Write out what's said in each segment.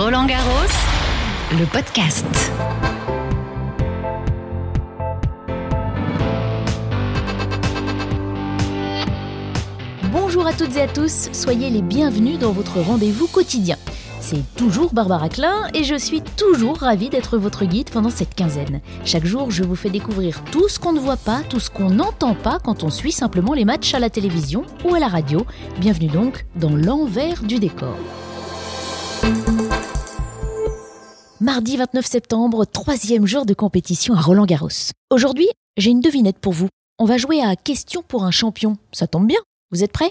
Roland Garros, le podcast. Bonjour à toutes et à tous, soyez les bienvenus dans votre rendez-vous quotidien. C'est toujours Barbara Klein et je suis toujours ravie d'être votre guide pendant cette quinzaine. Chaque jour, je vous fais découvrir tout ce qu'on ne voit pas, tout ce qu'on n'entend pas quand on suit simplement les matchs à la télévision ou à la radio. Bienvenue donc dans l'envers du décor. Mardi 29 septembre, troisième jour de compétition à Roland Garros. Aujourd'hui, j'ai une devinette pour vous. On va jouer à question pour un champion. Ça tombe bien. Vous êtes prêts?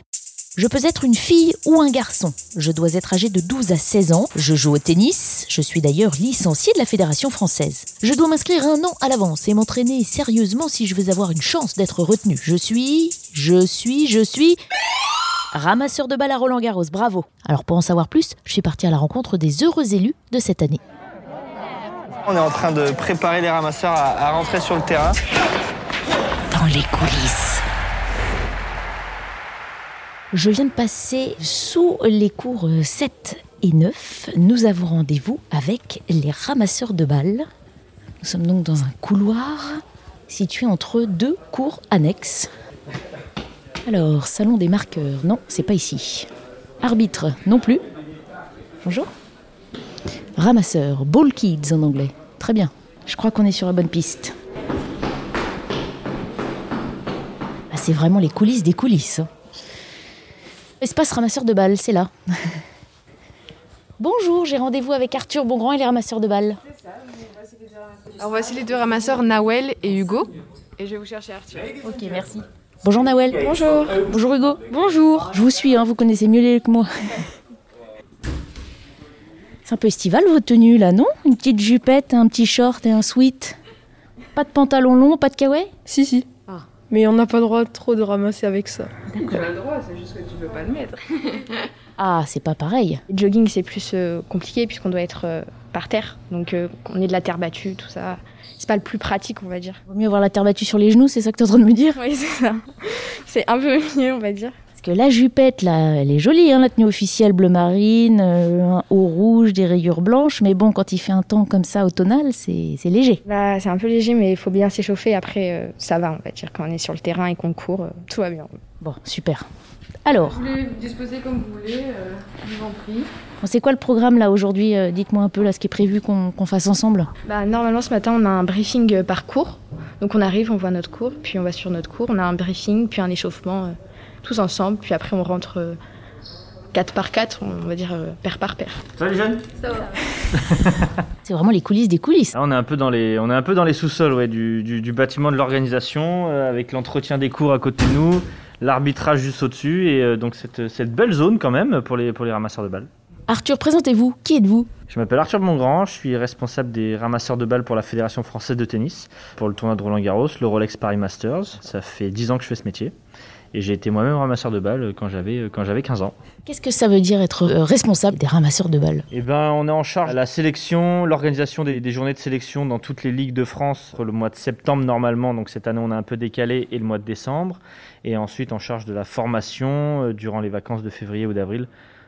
Je peux être une fille ou un garçon. Je dois être âgé de 12 à 16 ans. Je joue au tennis. Je suis d'ailleurs licencié de la Fédération française. Je dois m'inscrire un an à l'avance et m'entraîner sérieusement si je veux avoir une chance d'être retenu. Je suis, je suis, je suis ramasseur de balles à Roland Garros. Bravo. Alors pour en savoir plus, je suis partie à la rencontre des heureux élus de cette année. On est en train de préparer les ramasseurs à, rentrer sur le terrain. Dans les coulisses. Je viens de passer sous les cours 7 et 9. Nous avons rendez-vous avec les ramasseurs de balles. Nous sommes donc dans un couloir situé entre deux cours annexes. Alors, salon des marqueurs, non, c'est pas ici. Arbitre, non plus. Bonjour. Ramasseur, ball kids en anglais. Très bien. Je crois qu'on est sur la bonne piste. Ah, c'est vraiment les coulisses des coulisses. hein. Espace ramasseur de balles, c'est là. Bonjour, j'ai rendez-vous avec Arthur Bongrand et les ramasseurs de balles. Alors voici les deux ramasseurs, Nawel et Hugo. Et je vais vous chercher Arthur. Ok, merci. Bonjour Nawel. Bonjour. Bonjour Hugo. Bonjour. Je vous suis, hein, vous connaissez mieux les que moi. C'est un peu estival votre tenue là, non? Une petite jupette, un petit short et un sweat. Pas de pantalon long, pas de kawaii? Si, si. Ah. Mais on n'a pas le droit trop de ramasser avec ça. Tu as le droit, c'est juste que tu peux pas le mettre. Ah, c'est pas pareil. Le jogging, c'est plus euh, compliqué puisqu'on doit être euh, par terre. Donc, euh, on est de la terre battue, tout ça. C'est pas le plus pratique, on va dire. Vaut mieux avoir la terre battue sur les genoux, c'est ça que tu es en train de me dire? Oui, c'est ça. C'est un peu mieux, on va dire. Que la jupette, là, elle est jolie, hein, la tenue officielle bleu marine, euh, un haut rouge, des rayures blanches. Mais bon, quand il fait un temps comme ça automnal, c'est c'est léger. Bah, c'est un peu léger, mais il faut bien s'échauffer. Après, euh, ça va, on va dire. Quand on est sur le terrain et qu'on court, euh, tout va bien. Bon, super. Alors, Vous voulez disposer comme vous voulez, euh, je vous en prie. c'est quoi le programme là aujourd'hui Dites-moi un peu là ce qui est prévu qu'on qu'on fasse ensemble. Bah, normalement, ce matin, on a un briefing par cours. Donc, on arrive, on voit notre cours, puis on va sur notre cours. On a un briefing, puis un échauffement, euh, tous ensemble. Puis après, on rentre euh, 4 par 4, on va dire euh, paire par paire. Ça va les jeunes? C'est vraiment les coulisses des coulisses. Là, on est un peu dans les, on est un peu dans les sous-sols ouais, du, du- du bâtiment de l'organisation, euh, avec l'entretien des cours à côté de nous, l'arbitrage juste au-dessus, et euh, donc cette, cette belle zone quand même pour les, pour les ramasseurs de balles. Arthur, présentez-vous. Qui êtes-vous? Je m'appelle Arthur Mongrand, je suis responsable des ramasseurs de balles pour la Fédération française de tennis, pour le tournoi de Roland Garros, le Rolex Paris Masters. Ça fait 10 ans que je fais ce métier. Et j'ai été moi-même ramasseur de balles quand j'avais, quand j'avais 15 ans. Qu'est-ce que ça veut dire être euh, responsable des ramasseurs de balles? Eh ben, on est en charge de la sélection, l'organisation des, des journées de sélection dans toutes les ligues de France, le mois de septembre normalement, donc cette année on a un peu décalé, et le mois de décembre. Et ensuite en charge de la formation euh, durant les vacances de février ou d'avril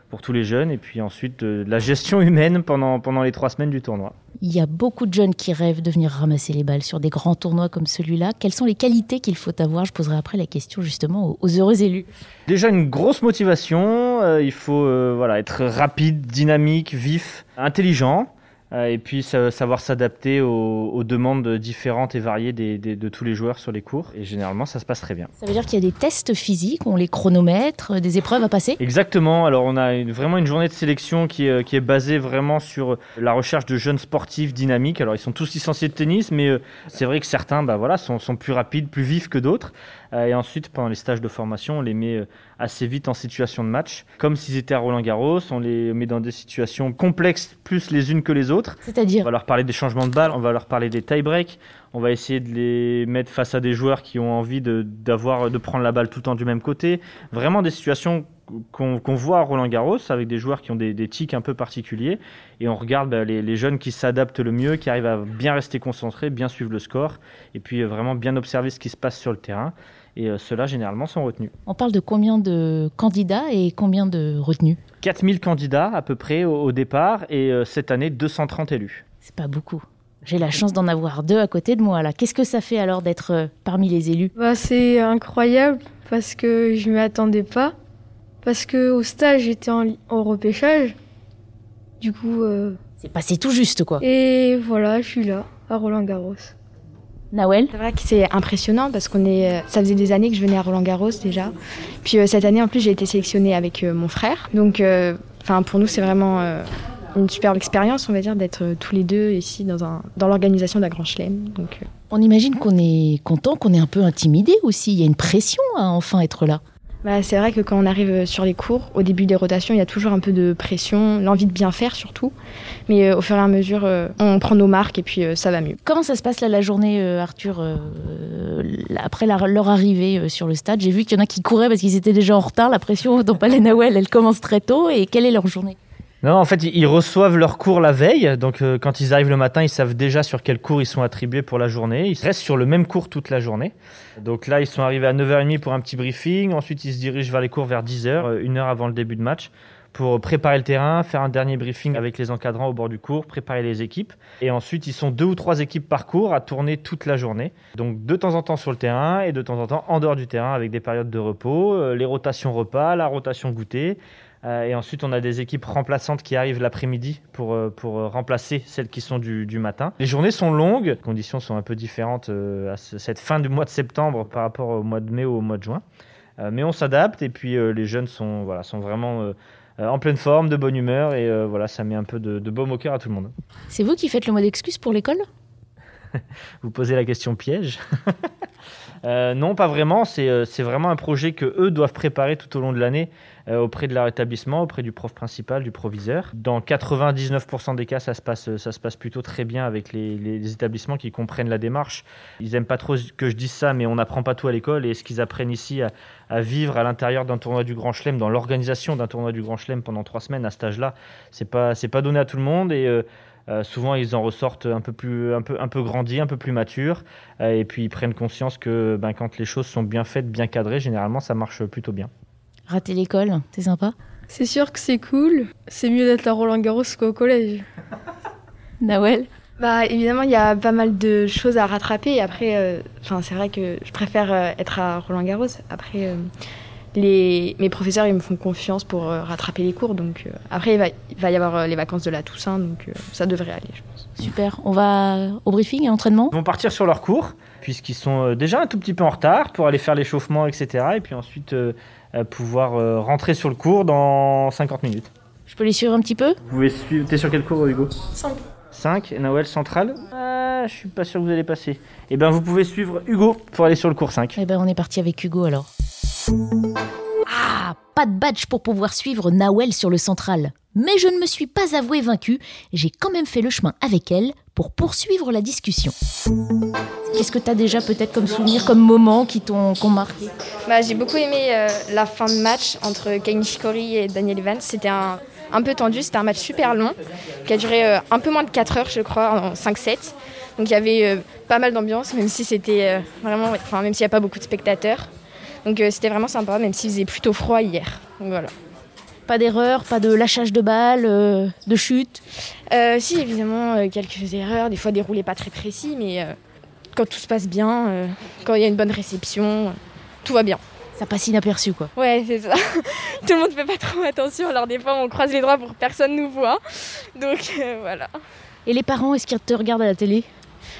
pour tous les jeunes, et puis ensuite euh, de la gestion humaine pendant, pendant les trois semaines du tournoi. Il y a beaucoup de jeunes qui rêvent de venir ramasser les balles sur des grands tournois comme celui-là. Quelles sont les qualités qu'il faut avoir? Je poserai après la question justement aux, aux heureux élus. Déjà une grosse motivation, euh, il faut euh, voilà, être rapide, dynamique, vif, intelligent, et puis sa- savoir s'adapter aux, aux demandes différentes et variées des- des- de tous les joueurs sur les cours. Et généralement, ça se passe très bien. Ça veut dire qu'il y a des tests physiques, on les chronomètres, euh, des épreuves à passer? Exactement, alors on a une- vraiment une journée de sélection qui est, euh, qui est basée vraiment sur la recherche de jeunes sportifs dynamiques. Alors ils sont tous licenciés de tennis, mais euh, c'est vrai que certains bah, voilà, sont, sont plus rapides, plus vifs que d'autres. Euh, et ensuite, pendant les stages de formation, on les met euh, assez vite en situation de match. Comme s'ils étaient à Roland Garros, on les met dans des situations complexes plus les unes que les autres. On C'est-à-dire va leur parler des changements de balles, on va leur parler des tie-breaks, on va essayer de les mettre face à des joueurs qui ont envie de, d'avoir, de prendre la balle tout le temps du même côté. Vraiment des situations qu'on qu'on voit à Roland Garros avec des joueurs qui ont des, des tics un peu particuliers et on regarde bah, les, les jeunes qui s'adaptent le mieux, qui arrivent à bien rester concentrés, bien suivre le score et puis euh, vraiment bien observer ce qui se passe sur le terrain. Et euh, ceux-là, généralement, sont retenus. On parle de combien de candidats et combien de retenus? 4000 candidats à peu près au, au départ et euh, cette année 230 élus. C'est pas beaucoup. J'ai la chance d'en avoir deux à côté de moi là. Qu'est-ce que ça fait alors d'être euh, parmi les élus? Bah, c'est incroyable parce que je m'y attendais pas. Parce que au stage, j'étais en, en repêchage. Du coup, euh, C'est passé tout juste quoi. et voilà, je suis là, à Roland Garros. Nawel C'est vrai que c'est impressionnant parce qu'on est. Ça faisait des années que je venais à Roland Garros déjà. Puis euh, cette année en plus j'ai été sélectionnée avec euh, mon frère. Donc, euh, enfin pour nous c'est vraiment euh, une superbe expérience on va dire d'être euh, tous les deux ici dans un dans l'organisation d'un grand chelem. Donc euh, On imagine qu'on est content, qu'on est un peu intimidé aussi. Il y a une pression à enfin être là. Bah, c'est vrai que quand on arrive euh, sur les cours, au début des rotations il y a toujours un peu de pression, l'envie de bien faire surtout. Mais euh, au fur et à mesure euh, on prend nos marques et puis ça va mieux. Comment ça se passe là la journée, Arthur, après leur arrivée sur le stade? J'ai vu qu'il y en a qui couraient parce qu'ils étaient déjà en retard. La pression dans Palais Nawel, elle commence très tôt. Et quelle est leur journée? Non, en fait, ils reçoivent leur cours la veille. Donc, euh, quand ils arrivent le matin, ils savent déjà sur quel cours ils sont attribués pour la journée. Ils restent sur le même cours toute la journée. Donc là, ils sont arrivés à 9h30 pour un petit briefing. Ensuite, ils se dirigent vers les cours vers 10h, euh, une heure avant le début de match, pour préparer le terrain, faire un dernier briefing avec les encadrants au bord du cours, préparer les équipes. Et ensuite, ils sont deux ou trois équipes par cours à tourner toute la journée. Donc, de temps en temps sur le terrain et de temps en temps en dehors du terrain avec des périodes de repos, euh, les rotations repas, la rotation goûter. Euh, et ensuite, on a des équipes remplaçantes qui arrivent l'après-midi pour, euh, pour euh, remplacer celles qui sont du, du matin. Les journées sont longues, les conditions sont un peu différentes à ce- cette fin du mois de septembre par rapport au mois de mai ou au mois de juin. Mais on s'adapte et puis les jeunes sont, voilà, sont vraiment en pleine forme, de bonne humeur et voilà, ça met un peu de, de baume au cœur à tout le monde. C'est vous qui faites le mot d'excuse pour l'école? Vous posez la question piège Euh, non, pas vraiment. C'est c'est vraiment un projet que eux doivent préparer tout au long de l'année auprès de leur établissement, auprès du prof principal, du proviseur. Dans 99% des cas, ça se passe, plutôt très bien avec les, établissements qui comprennent la démarche. Ils aiment pas trop que je dise ça, mais on n'apprend pas tout à l'école et ce qu'ils apprennent ici à, vivre à l'intérieur d'un tournoi du Grand Chelem, dans l'organisation d'un tournoi du Grand Chelem pendant trois semaines à cet âge-là, c'est pas, pas donné à tout le monde et euh, euh, souvent, ils en ressortent un peu plus, un peu, grandis, un peu plus matures, euh, et puis ils prennent conscience que ben, quand les choses sont bien faites, bien cadrées, généralement, ça marche plutôt bien. Rater l'école, c'est sympa C'est sûr que c'est cool. C'est mieux d'être à Roland Garros qu'au collège. Nawel Bah évidemment il y a pas mal de choses à rattraper. Et après, euh, enfin c'est vrai que je préfère euh, être à Roland Garros. Après, euh, les mes professeurs ils me font confiance pour euh, rattraper les cours. Donc euh, après il va, il va y avoir euh, les vacances de la Toussaint, donc euh, ça devrait aller, je pense. Super. On va au briefing et entraînement Ils vont partir sur leur cours, puisqu'ils sont euh, déjà un tout petit peu en retard pour aller faire l'échauffement, etc. Et puis ensuite pouvoir euh, rentrer sur le cours dans 50 minutes. Je peux les suivre un petit peu? Vous pouvez suivre. T'es sur quel cours, Hugo? 5. 5, Noël central? Ah, Je suis pas sûr que vous allez passer. Eh bien, vous pouvez suivre Hugo pour aller sur le cours 5. Eh ben, on est parti avec Hugo alors. Ah, pas de badge pour pouvoir suivre Nawel sur le central. Mais je ne me suis pas avouée vaincue, j'ai quand même fait le chemin avec elle pour poursuivre la discussion. Qu'est-ce que tu as déjà peut-être comme souvenir, comme moment qui t'ont marqué Bah, j'ai beaucoup aimé euh, la fin de match entre Kei Nishikori et Daniel Evans. C'était un, un peu tendu, c'était un match super long qui a duré euh, un peu moins de 4 heures, je crois, en 5-7. Donc il y avait euh, pas mal d'ambiance, même si c'était vraiment, enfin même s'il n'y a pas beaucoup de spectateurs. Donc c'était vraiment sympa, même s'il faisait plutôt froid hier. Donc voilà. Pas d'erreur, pas de lâchage de balles, euh, de chute Euh, si évidemment euh, quelques erreurs, des fois des roulés pas très précis, mais euh, quand tout se passe bien, quand il y a une bonne réception, tout va bien. Ça passe inaperçu quoi. Ouais, c'est ça. Tout le monde fait pas trop attention, alors des fois on croise les doigts pour que personne nous voit. Donc voilà. Et les parents, est-ce qu'ils te regardent à la télé?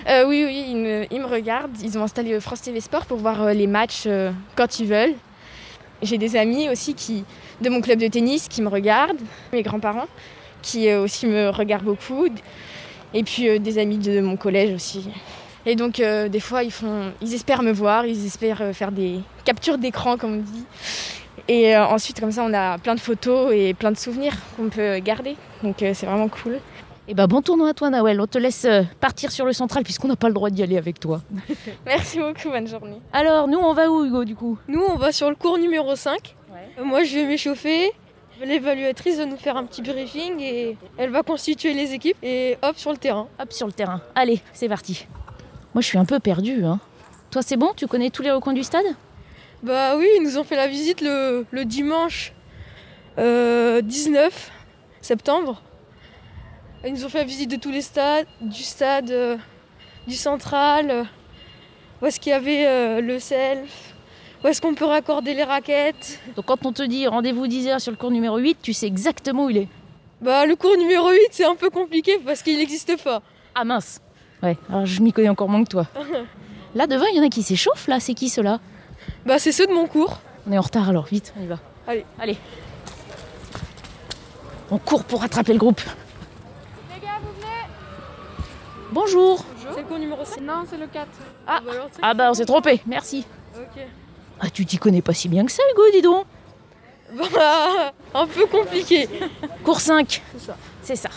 Euh, oui, oui, ils me, ils me regardent. Ils ont installé France TV Sport pour voir euh, les matchs euh, quand ils veulent. J'ai des amis aussi de mon club de tennis qui me regardent, mes grands-parents qui euh, aussi me regardent beaucoup, et puis euh, des amis de mon collège aussi. Et donc euh, des fois ils font, ils espèrent me voir, ils espèrent faire des captures d'écran comme on dit. Et ensuite comme ça on a plein de photos et plein de souvenirs qu'on peut garder. Donc c'est vraiment cool. Eh ben bon tournoi à toi Nawel, on te laisse euh, partir sur le central puisqu'on n'a pas le droit d'y aller avec toi. Merci beaucoup, bonne journée. Alors nous on va où Hugo du coup? Nous, on va sur le cours numéro 5. Euh, Moi, je vais m'échauffer. L'évaluatrice va nous faire un petit briefing et elle va constituer les équipes et hop sur le terrain. Hop sur le terrain. Allez, c'est parti. Moi je suis un peu perdue. Hein. Toi c'est bon? Tu connais tous les recoins du stade? Bah oui, ils nous ont fait la visite le, le dimanche euh, 19 septembre. Ils nous ont fait la visite de tous les stades, du stade, euh, du central, euh, où est-ce qu'il y avait euh, le self, où est-ce qu'on peut raccorder les raquettes. Donc quand on te dit rendez-vous 10h sur le cours numéro 8, tu sais exactement où il est. Bah le cours numéro 8 c'est un peu compliqué parce qu'il n'existe pas. Ah mince. Ouais, alors je m'y connais encore moins que toi. Là devant, il y en a qui s'échauffent là, c'est qui ceux-là? Bah c'est ceux de mon cours. On est en retard alors, vite, on y va. Allez. Allez. On court pour rattraper le groupe. Les gars, vous venez Bonjour. C'est le cours numéro 5. Non, c'est le 4. Ah. bah alors, Ah bah on c'est s'est trompé, merci. Ok. Ah tu t'y connais pas si bien que ça Hugo, dis donc. Bah un peu compliqué. Cours 5. C'est ça. C'est ça.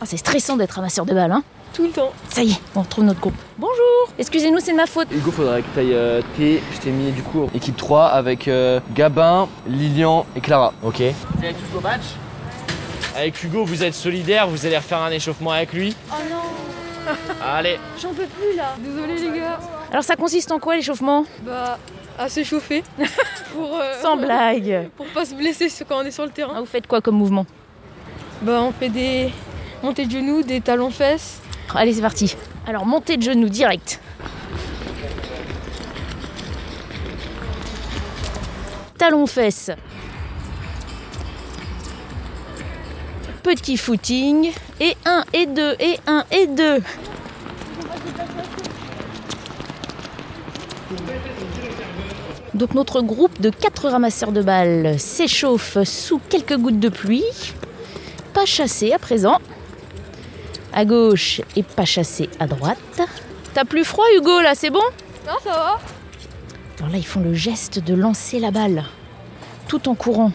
Ah, c'est stressant d'être ramasseur de balles, hein Tout le temps. Ça y est, on retrouve notre groupe. Bonjour Excusez-nous, c'est de ma faute. Hugo, faudrait que tu ailles T. Je t'ai mis du coup équipe 3 avec euh, Gabin, Lilian et Clara. Ok Vous allez tous au match Avec Hugo, vous êtes solidaires, vous allez refaire un échauffement avec lui? Oh non, Allez j'en peux plus là. Désolé les gars. Alors ça consiste en quoi l'échauffement? Bah à s'échauffer pour euh, Sans blague. pour pas se blesser quand on est sur le terrain. Ah, vous faites quoi comme mouvement? Bah on fait des montées de genoux, des talons fesses. Allez, c'est parti. Alors, montée de genoux direct. Talons fesses. Petit footing. Et un, et deux, et un, et deux. Donc notre groupe de quatre ramasseurs de balles s'échauffe sous quelques gouttes de pluie. Pas chassé à présent à gauche et pas chassé à droite. T'as plus froid Hugo là, c'est bon? Non ça va Alors là ils font le geste de lancer la balle tout en courant.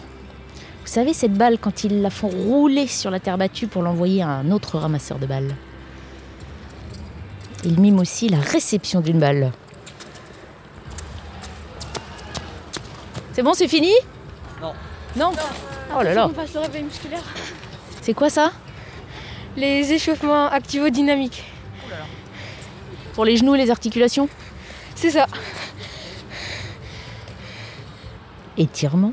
Vous savez cette balle quand ils la font rouler sur la terre battue pour l'envoyer à un autre ramasseur de balles. Ils miment aussi la réception d'une balle. C'est bon, c'est fini? Non. Non? Oh là là On passe au réveil musculaire. C'est quoi ça? Les échauffements activo-dynamiques. Pour les genoux et les articulations? C'est ça. Étirement?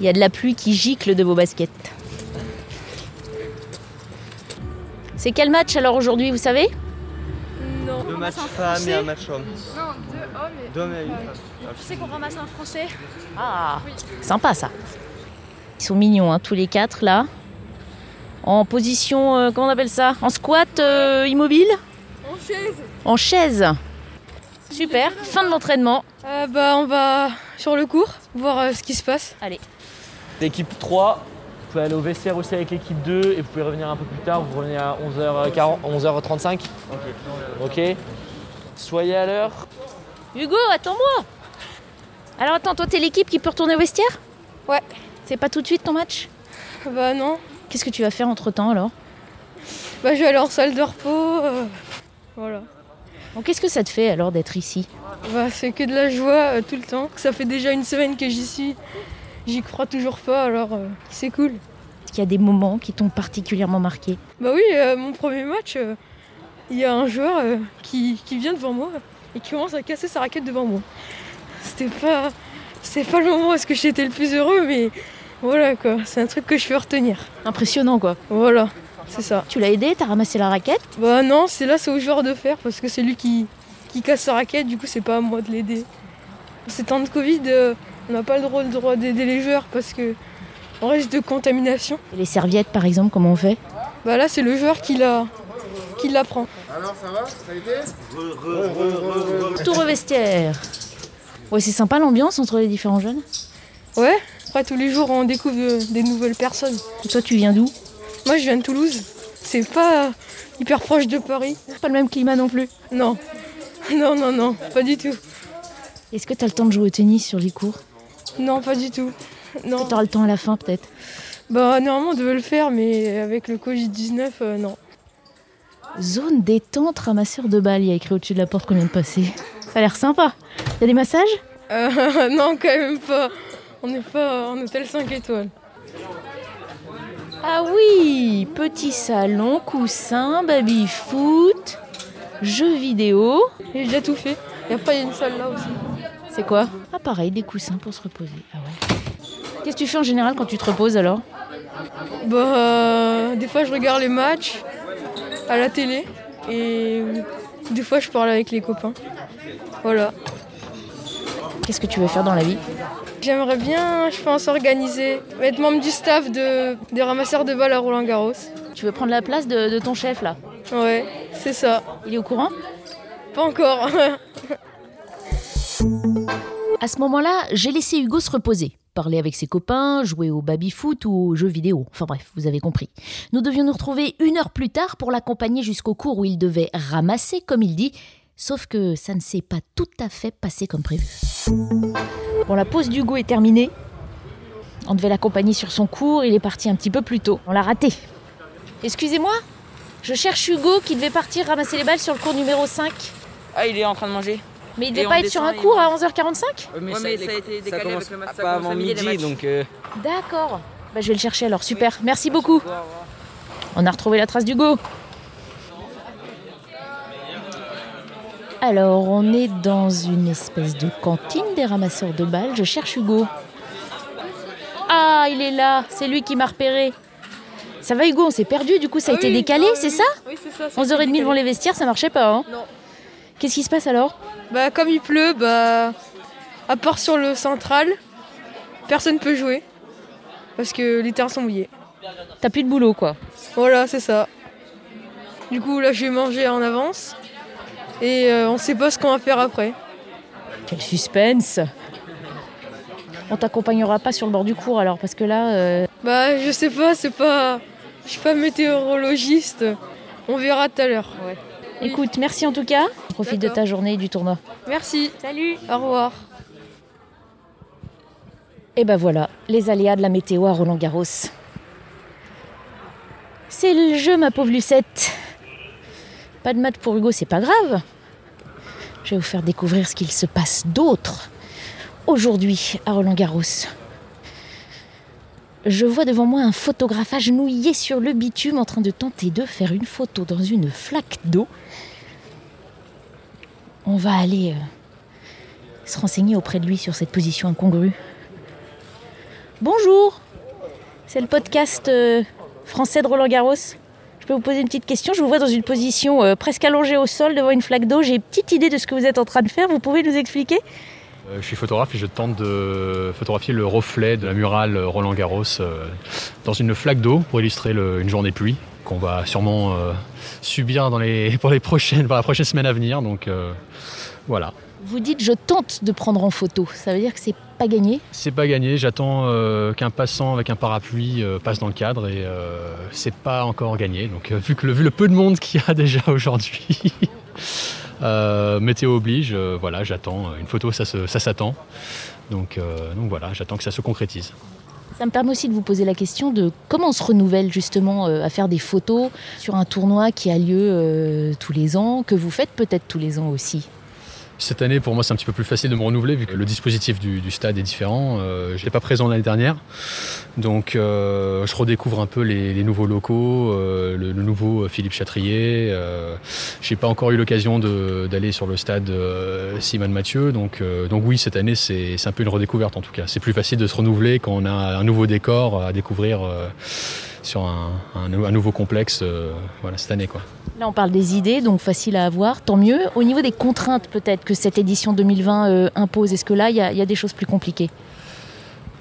Il y a de la pluie qui gicle de vos baskets. C'est quel match alors aujourd'hui, vous savez? Non. Deux matchs femmes et un match homme. Non, deux hommes et Deux hommes et une femme. Tu sais qu'on ramasse un français? Ah, sympa ça. Ils sont mignons, hein, tous les quatre là. En position, euh, comment on appelle ça? En squat euh, immobile? En chaise. En chaise. Super, fin de l'entraînement. Euh, bah on va sur le cours voir euh, ce qui se passe. L'équipe 3, vous pouvez aller au vestiaire aussi avec l'équipe 2 et vous pouvez revenir un peu plus tard, vous revenez à 11h40, 11h35. Ok. Ok. Soyez à l'heure. Hugo, attends-moi Alors attends, toi t'es l'équipe qui peut retourner au vestiaire? Ouais. C'est pas tout de suite ton match? Bah non. Qu'est-ce que tu vas faire entre temps alors? Bah je vais aller en salle de repos. euh, Voilà. Bon, Qu'est-ce que ça te fait alors d'être ici? Bah c'est que de la joie euh, tout le temps. Ça fait déjà une semaine que j'y suis. J'y crois toujours pas alors euh, c'est cool. Est-ce qu'il y a des moments qui t'ont particulièrement marqué Bah oui, euh, mon premier match, euh, il y a un joueur qui, qui vient devant moi et qui commence à casser sa raquette devant moi. C'était pas, c'était pas le moment où est-ce que j'étais le plus heureux, mais voilà quoi, c'est un truc que je vais retenir. Impressionnant quoi. Voilà, c'est ça. Tu l'as aidé, t'as ramassé la raquette? Bah non, c'est là, c'est au joueur de faire parce que c'est lui qui, qui casse sa raquette, du coup c'est pas à moi de l'aider. Ces temps de Covid, euh, on n'a pas le droit, le droit d'aider les joueurs parce que on risque de contamination. Et les serviettes par exemple, comment on fait? Bah là, c'est le joueur qui la, qui la prend. Tour au vestiaire. Ouais, c'est sympa l'ambiance entre les différents jeunes. Ouais, après tous les jours on découvre euh, des nouvelles personnes. Et toi, tu viens d'où? Moi je viens de Toulouse, c'est pas hyper proche de Paris. Pas le même climat non plus? Non, non, non, non, pas du tout. Est-ce que t'as le temps de jouer au tennis sur les cours? Non, pas du tout. Non. T'auras le temps à la fin peut-être? Bah normalement on devait le faire, mais avec le Covid-19, euh, non. Zone détente ramasseur de balles, il y a écrit au-dessus de la porte qu'on vient de passer. Ça a l'air sympa. Il y a des massages? Euh, non, quand même pas. On n'est pas en hôtel 5 étoiles. Ah oui Petit salon, coussin, baby-foot. jeux vidéo. J'ai déjà tout fait. Et après, il y a une salle là aussi. C'est quoi Ah pareil, des coussins pour se reposer. Ah ouais. Qu'est-ce que tu fais en général quand tu te reposes alors Bah, euh, des fois, je regarde les matchs à la télé. Et des fois, je parle avec les copains. Voilà. Qu'est-ce que tu veux faire dans la vie J'aimerais bien, je pense, organiser, être membre du staff de, des ramasseurs de balles à Roland Garros. Tu veux prendre la place de, de ton chef là Ouais, c'est ça. Il est au courant Pas encore. À ce moment-là, j'ai laissé Hugo se reposer, parler avec ses copains, jouer au baby-foot ou aux jeux vidéo. Enfin bref, vous avez compris. Nous devions nous retrouver une heure plus tard pour l'accompagner jusqu'au cours où il devait ramasser, comme il dit. Sauf que ça ne s'est pas tout à fait passé comme prévu. Bon, la pause d'Hugo est terminée. On devait l'accompagner sur son cours, il est parti un petit peu plus tôt. On l'a raté. Excusez-moi Je cherche Hugo qui devait partir ramasser les balles sur le cours numéro 5. Ah, il est en train de manger. Mais il devait on pas être sur un cours à mange. 11h45 mais, Ouais, ça, mais ça a été décalé avec le match. ça pas avant midi, donc euh, D'accord. Bah, je vais le chercher alors, super. Merci beaucoup. On a retrouvé la trace d'Hugo. Alors, on est dans une espèce de cantine des ramasseurs de balles. Je cherche Hugo. Ah, il est là. C'est lui qui m'a repéré. Ça va Hugo, on s'est perdu, du coup ça a Ah été oui, décalé, ah c'est oui. ça? Oui, c'est ça. ça a été 11h30 devant les vestiaires, ça marchait pas. Hein? Non. Qu'est-ce qui se passe alors? Bah, comme il pleut, bah, à part sur le central, personne peut jouer. Parce que les terrains sont mouillés. T'as plus de boulot quoi. Voilà, c'est ça. Du coup, là, je vais manger en avance. Et euh, on sait pas ce qu'on va faire après. Quel suspense On t'accompagnera pas sur le bord du cours alors, parce que là, euh, Bah, je sais pas, c'est pas. Je suis pas météorologiste. On verra tout à l'heure. écoute, merci en tout cas. Profite de ta journée et du tournoi. Merci. Salut Au revoir. Et ben voilà, les aléas de la météo à Roland Garros. C'est le jeu, ma pauvre Lucette. Pas de maths pour Hugo, c'est pas grave. Je vais vous faire découvrir ce qu'il se passe d'autre aujourd'hui à Roland Garros. Je vois devant moi un photographe agenouillé sur le bitume en train de tenter de faire une photo dans une flaque d'eau. On va aller euh, se renseigner auprès de lui sur cette position incongrue. Bonjour, c'est le podcast euh, français de Roland Garros. Je peux vous poser une petite question. Je vous vois dans une position euh, presque allongée au sol devant une flaque d'eau. J'ai une petite idée de ce que vous êtes en train de faire. Vous pouvez nous expliquer? Je suis photographe et je tente de photographier le reflet de la murale Roland Garros dans une flaque d'eau pour illustrer une journée de pluie qu'on va sûrement euh, subir dans les, pour, les prochaines, pour la prochaine semaine à venir. Donc euh, voilà. Vous dites je tente de prendre en photo. Ça veut dire que c'est pas gagné? C'est pas gagné, j'attends euh, qu'un passant avec un parapluie euh, passe dans le cadre et euh, c'est pas encore gagné. Donc vu, que le, vu le peu de monde qu'il y a déjà aujourd'hui, météo oblige, voilà, j'attends. Une photo, ça, s'attend. Donc, donc voilà, j'attends que ça se concrétise. Ça me permet aussi de vous poser la question de comment on se renouvelle justement euh, à faire des photos sur un tournoi qui a lieu euh, tous les ans, que vous faites peut-être tous les ans aussi. Cette année, pour moi, c'est un petit peu plus facile de me renouveler vu que le dispositif du, du stade est différent. Euh, je n'étais pas présent l'année dernière, donc euh, je redécouvre un peu les, les nouveaux locaux, euh, le, le nouveau Philippe Chatrier. Euh, je n'ai pas encore eu l'occasion d'aller sur le stade euh, Simone Mathieu, donc, euh, donc oui, cette année, c'est un peu une redécouverte en tout cas. C'est plus facile de se renouveler quand on a un nouveau décor à découvrir euh, sur un, un nou- un nouveau complexe euh, voilà, cette année. Quoi. Là, on parle des idées, donc facile à avoir, tant mieux. Au niveau des contraintes, peut-être que cette édition 2020 euh, impose, est-ce que là, il y, a- il y a des choses plus compliquées?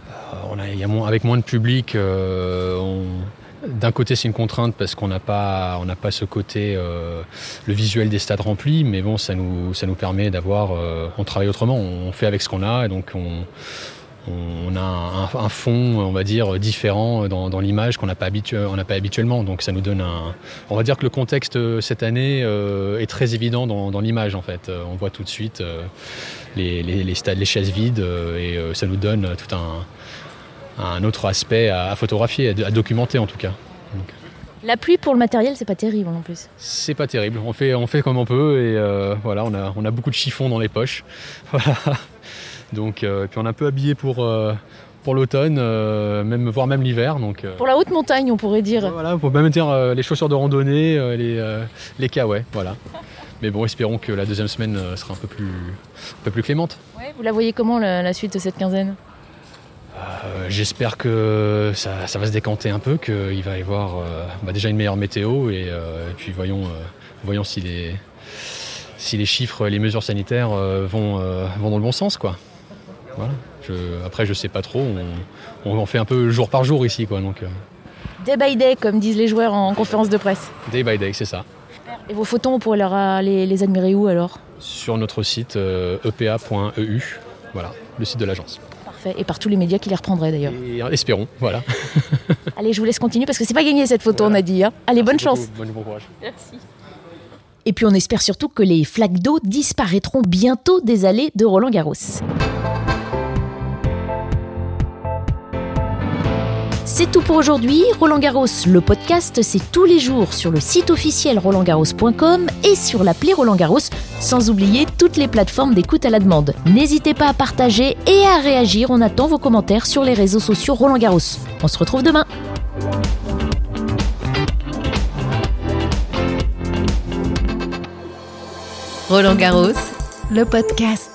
Euh, on a- il y a moins- avec moins de public, on- d'un côté c'est une contrainte parce qu'on n'a pas, on n'a pas ce côté, euh, le visuel des stades remplis, mais bon, ça nous, ça nous permet d'avoir, euh, on travaille autrement, on fait avec ce qu'on a, et donc on, on a un, un fond, on va dire, différent dans, dans l'image qu'on n'a pas, habitu- habituellement. Donc ça nous donne un. On va dire que le contexte euh, cette année euh, est très évident dans, dans l'image en fait. Euh, On voit tout de suite euh, les, les- les stades, les chaises vides et ça nous donne tout un, un autre aspect à, à photographier, à, à documenter en tout cas. La pluie pour le matériel, c'est pas terrible en plus. C'est pas terrible. On fait, on fait comme on peut et euh, voilà, on a, on a beaucoup de chiffons dans les poches. Voilà. Donc, euh, puis on est un peu habillé pour, euh, pour l'automne, euh, même, voire même l'hiver. Donc, Pour la haute montagne, on pourrait dire. voilà, pour même dire les chaussures de randonnée, les, les kawaii, voilà. Mais bon, espérons que la deuxième semaine sera un peu plus, un peu plus clémente. Ouais, vous la voyez comment la, la suite de cette quinzaine? Euh, J'espère que ça, ça va se décanter un peu, qu'il va y avoir euh, bah, déjà une meilleure météo et, euh, et puis voyons, voyons si, les, si les chiffres, les mesures sanitaires vont, vont dans le bon sens. Quoi. Voilà. Je- après, je sais pas trop. On, on en fait un peu jour par jour ici. Quoi, donc, euh, Day by day, comme disent les joueurs en conférence de presse. day by day, c'est ça. Et vos photos, on pourrait leur, euh, les, les admirer où alors? Sur notre site euh, epa.eu, voilà, le site de l'agence. Parfait. Et par tous les médias qui les reprendraient d'ailleurs. Espérons, voilà. Allez, je vous laisse continuer parce que c'est pas gagné cette photo, on a dit. hein. Allez, bonne chance. Bon, bon courage. Et puis on espère surtout que les flaques d'eau disparaîtront bientôt des allées de Roland Garros. C'est tout pour aujourd'hui. Roland Garros, le podcast, c'est tous les jours sur le site officiel rolandgarros.com et sur l'appli Roland Garros, sans oublier toutes les plateformes d'écoute à la demande. N'hésitez pas à partager et à réagir. On attend vos commentaires sur les réseaux sociaux Roland Garros. On se retrouve demain. Roland Garros, le podcast.